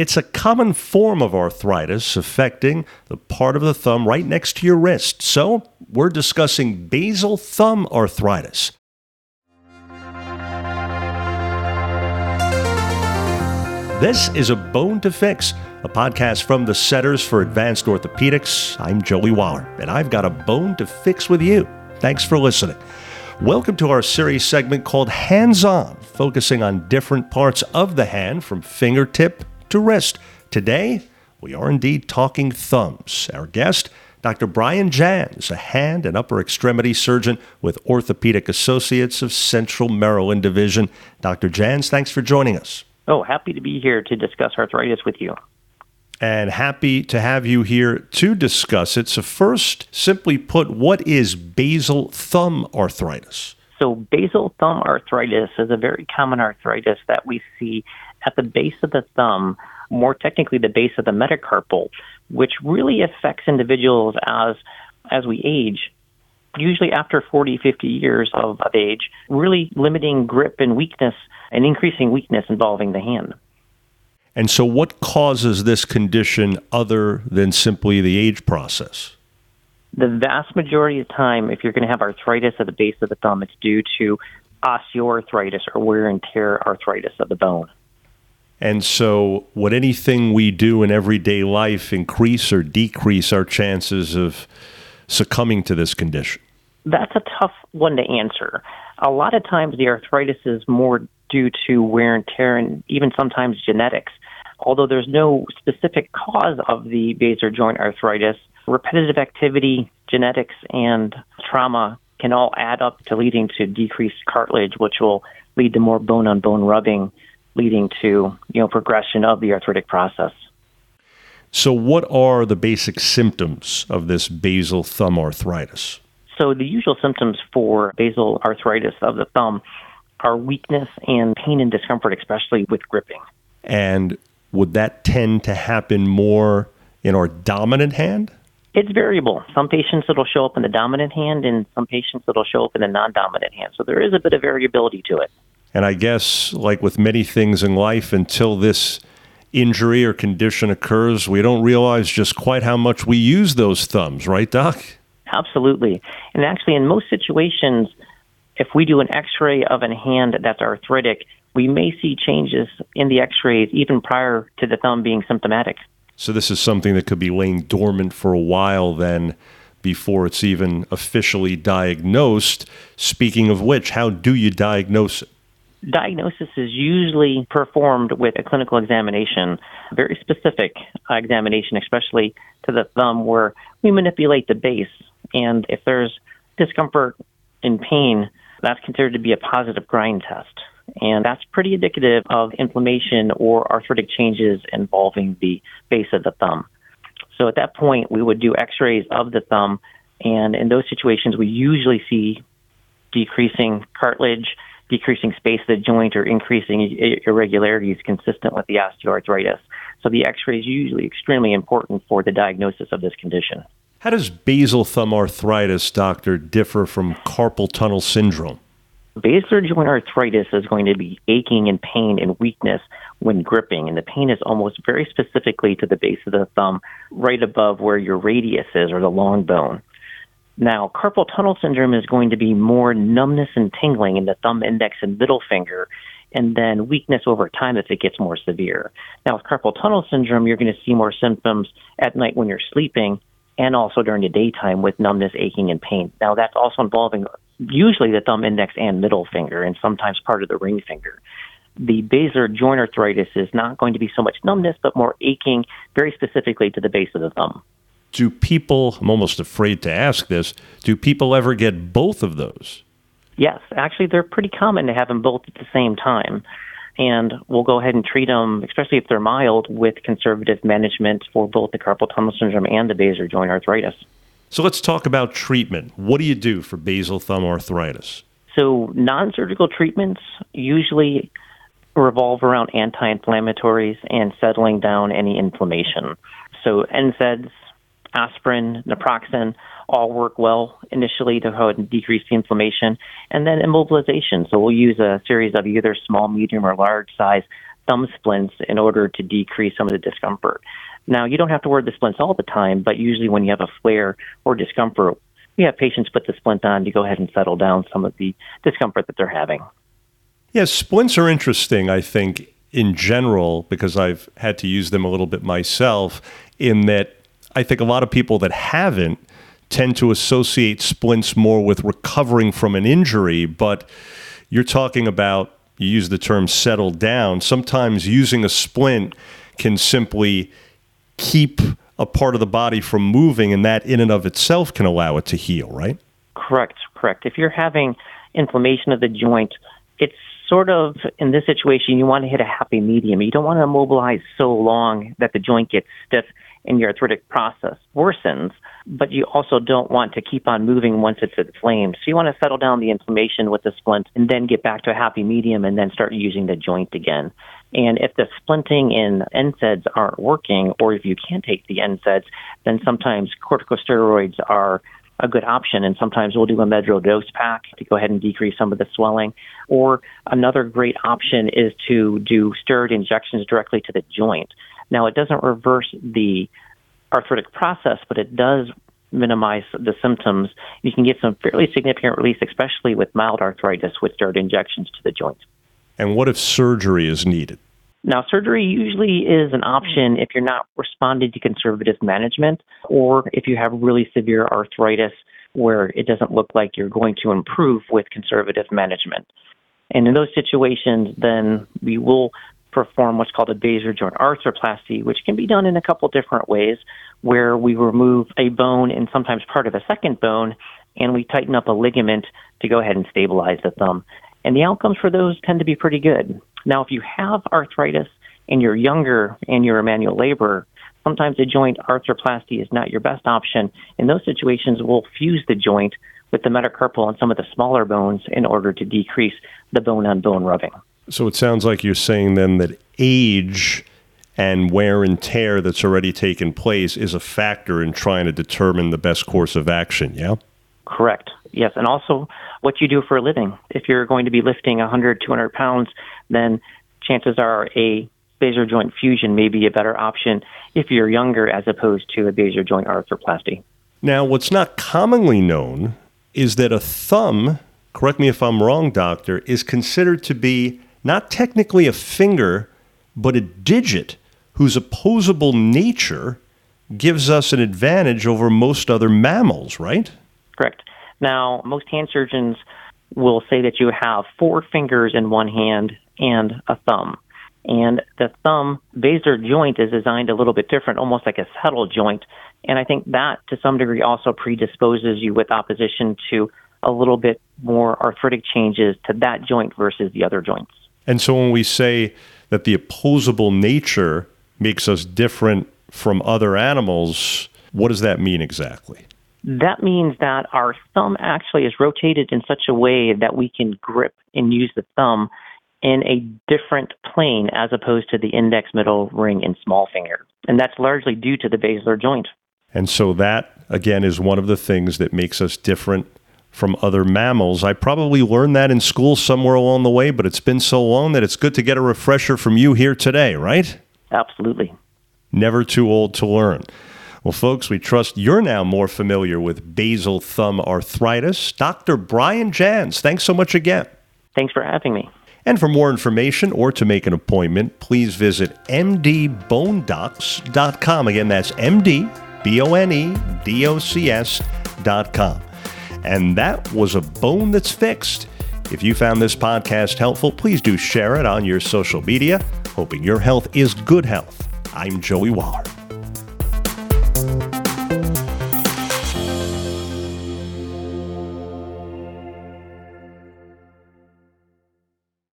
It's a common form of arthritis affecting the part of the thumb right next to your wrist. So, we're discussing basal thumb arthritis. This is a Bone to Fix, a podcast from the Centers for Advanced Orthopedics. I'm Joey Waller, and I've got a bone to fix with you. Thanks for listening. Welcome to our series segment called Hands On, focusing on different parts of the hand from fingertip to wrist. Today, we are indeed talking thumbs. Our guest, Dr. Brian Janz, a hand and upper extremity surgeon with Orthopedic Associates of Central Maryland Division. Dr. Janz, thanks for joining us. Oh, happy to be here to discuss arthritis with you. And happy to have you here to discuss it. So, first, simply put, what is basal thumb arthritis? So, basal thumb arthritis is a very common arthritis that we see at the base of the thumb, more technically the base of the metacarpal, which really affects individuals as as we age, usually after 40, 50 years of, of age, really limiting grip and weakness and increasing weakness involving the hand. And so, what causes this condition other than simply the age process? The vast majority of the time, if you're going to have arthritis at the base of the thumb, it's due to osteoarthritis or wear and tear arthritis of the bone. And so, would anything we do in everyday life increase or decrease our chances of succumbing to this condition? That's a tough one to answer. A lot of times, the arthritis is more due to wear and tear and even sometimes genetics. Although there's no specific cause of the basilar joint arthritis, repetitive activity, genetics, and trauma can all add up to leading to decreased cartilage, which will lead to more bone on bone rubbing leading to you know progression of the arthritic process. So, what are the basic symptoms of this basal thumb arthritis? So, the usual symptoms for basal arthritis of the thumb are weakness and pain and discomfort, especially with gripping. And would that tend to happen more in our dominant hand? It's variable. Some patients it'll show up in the dominant hand, and some patients it'll show up in the non dominant hand. So, there is a bit of variability to it. And I guess, like with many things in life, until this injury or condition occurs, we don't realize just quite how much we use those thumbs, right, Doc? Absolutely. And actually, in most situations, if we do an x ray of a hand that's arthritic, we may see changes in the x rays even prior to the thumb being symptomatic. So, this is something that could be laying dormant for a while then before it's even officially diagnosed. Speaking of which, how do you diagnose it? Diagnosis is usually performed with a clinical examination, a very specific uh, examination, especially to the thumb, where we manipulate the base. And if there's discomfort and pain, that's considered to be a positive grind test. And that's pretty indicative of inflammation or arthritic changes involving the base of the thumb. So at that point, we would do x rays of the thumb. And in those situations, we usually see decreasing cartilage decreasing space of the joint or increasing irregularities consistent with the osteoarthritis. So the x-ray is usually extremely important for the diagnosis of this condition. How does basal thumb arthritis, doctor, differ from carpal tunnel syndrome? Basilar joint arthritis is going to be aching and pain and weakness when gripping, and the pain is almost very specifically to the base of the thumb, right above where your radius is or the long bone. Now, carpal tunnel syndrome is going to be more numbness and tingling in the thumb, index, and middle finger, and then weakness over time if it gets more severe. Now, with carpal tunnel syndrome, you're going to see more symptoms at night when you're sleeping and also during the daytime with numbness, aching, and pain. Now, that's also involving usually the thumb, index, and middle finger, and sometimes part of the ring finger. The basilar joint arthritis is not going to be so much numbness, but more aching, very specifically to the base of the thumb do people, I'm almost afraid to ask this, do people ever get both of those? Yes, actually, they're pretty common to have them both at the same time. And we'll go ahead and treat them, especially if they're mild, with conservative management for both the carpal tunnel syndrome and the basilar joint arthritis. So let's talk about treatment. What do you do for basal thumb arthritis? So, non surgical treatments usually revolve around anti inflammatories and settling down any inflammation. So, NSAIDs, aspirin, naproxen all work well initially to decrease the inflammation, and then immobilization. So we'll use a series of either small, medium, or large size thumb splints in order to decrease some of the discomfort. Now, you don't have to wear the splints all the time, but usually when you have a flare or discomfort, we have patients put the splint on to go ahead and settle down some of the discomfort that they're having. Yes, splints are interesting, I think, in general, because I've had to use them a little bit myself, in that I think a lot of people that haven't tend to associate splints more with recovering from an injury, but you're talking about, you use the term settle down. Sometimes using a splint can simply keep a part of the body from moving, and that in and of itself can allow it to heal, right? Correct, correct. If you're having inflammation of the joint, it's sort of in this situation, you want to hit a happy medium. You don't want to immobilize so long that the joint gets stiff and your arthritic process worsens, but you also don't want to keep on moving once it's inflamed. So you want to settle down the inflammation with the splint and then get back to a happy medium and then start using the joint again. And if the splinting and NSAIDs aren't working, or if you can't take the NSAIDs, then sometimes corticosteroids are a good option. And sometimes we'll do a Medrol dose pack to go ahead and decrease some of the swelling. Or another great option is to do steroid injections directly to the joint. Now, it doesn't reverse the arthritic process, but it does minimize the symptoms. You can get some fairly significant relief, especially with mild arthritis, with steroid injections to the joint. And what if surgery is needed? Now, surgery usually is an option if you're not responding to conservative management or if you have really severe arthritis where it doesn't look like you're going to improve with conservative management. And in those situations, then we will perform what's called a Basilar joint arthroplasty, which can be done in a couple different ways, where we remove a bone and sometimes part of a second bone, and we tighten up a ligament to go ahead and stabilize the thumb. And the outcomes for those tend to be pretty good. Now, if you have arthritis and you're younger and you're a manual laborer, sometimes a joint arthroplasty is not your best option. In those situations, we'll fuse the joint with the metacarpal and some of the smaller bones in order to decrease the bone on bone rubbing. So it sounds like you're saying then that age and wear and tear that's already taken place is a factor in trying to determine the best course of action, yeah? Correct. Yes, and also what you do for a living. If you're going to be lifting 100, 200 pounds, then chances are a basilar joint fusion may be a better option if you're younger as opposed to a basilar joint arthroplasty. Now, what's not commonly known is that a thumb, correct me if I'm wrong, doctor, is considered to be not technically a finger, but a digit whose opposable nature gives us an advantage over most other mammals, right? Correct. Now, most hand surgeons will say that you have four fingers in one hand and a thumb. And the thumb basilar joint is designed a little bit different, almost like a saddle joint. And I think that to some degree also predisposes you with opposition to a little bit more arthritic changes to that joint versus the other joints. And so when we say that the opposable nature makes us different from other animals, what does that mean exactly? That means that our thumb actually is rotated in such a way that we can grip and use the thumb in a different plane as opposed to the index, middle, ring, and small finger. And that's largely due to the basilar joint. And so that, again, is one of the things that makes us different from other mammals. I probably learned that in school somewhere along the way, but it's been so long that it's good to get a refresher from you here today, right? Absolutely. Never too old to learn. Well, folks, we trust you're now more familiar with basal thumb arthritis. Dr. Brian Janz, thanks so much again. Thanks for having me. And for more information or to make an appointment, please visit mdbonedocs.com. Again, that's md, B-O-N-E-D-O-C-S.com. And that was a bone that's fixed. If you found this podcast helpful, please do share it on your social media. Hoping your health is good health. I'm Joey Waller.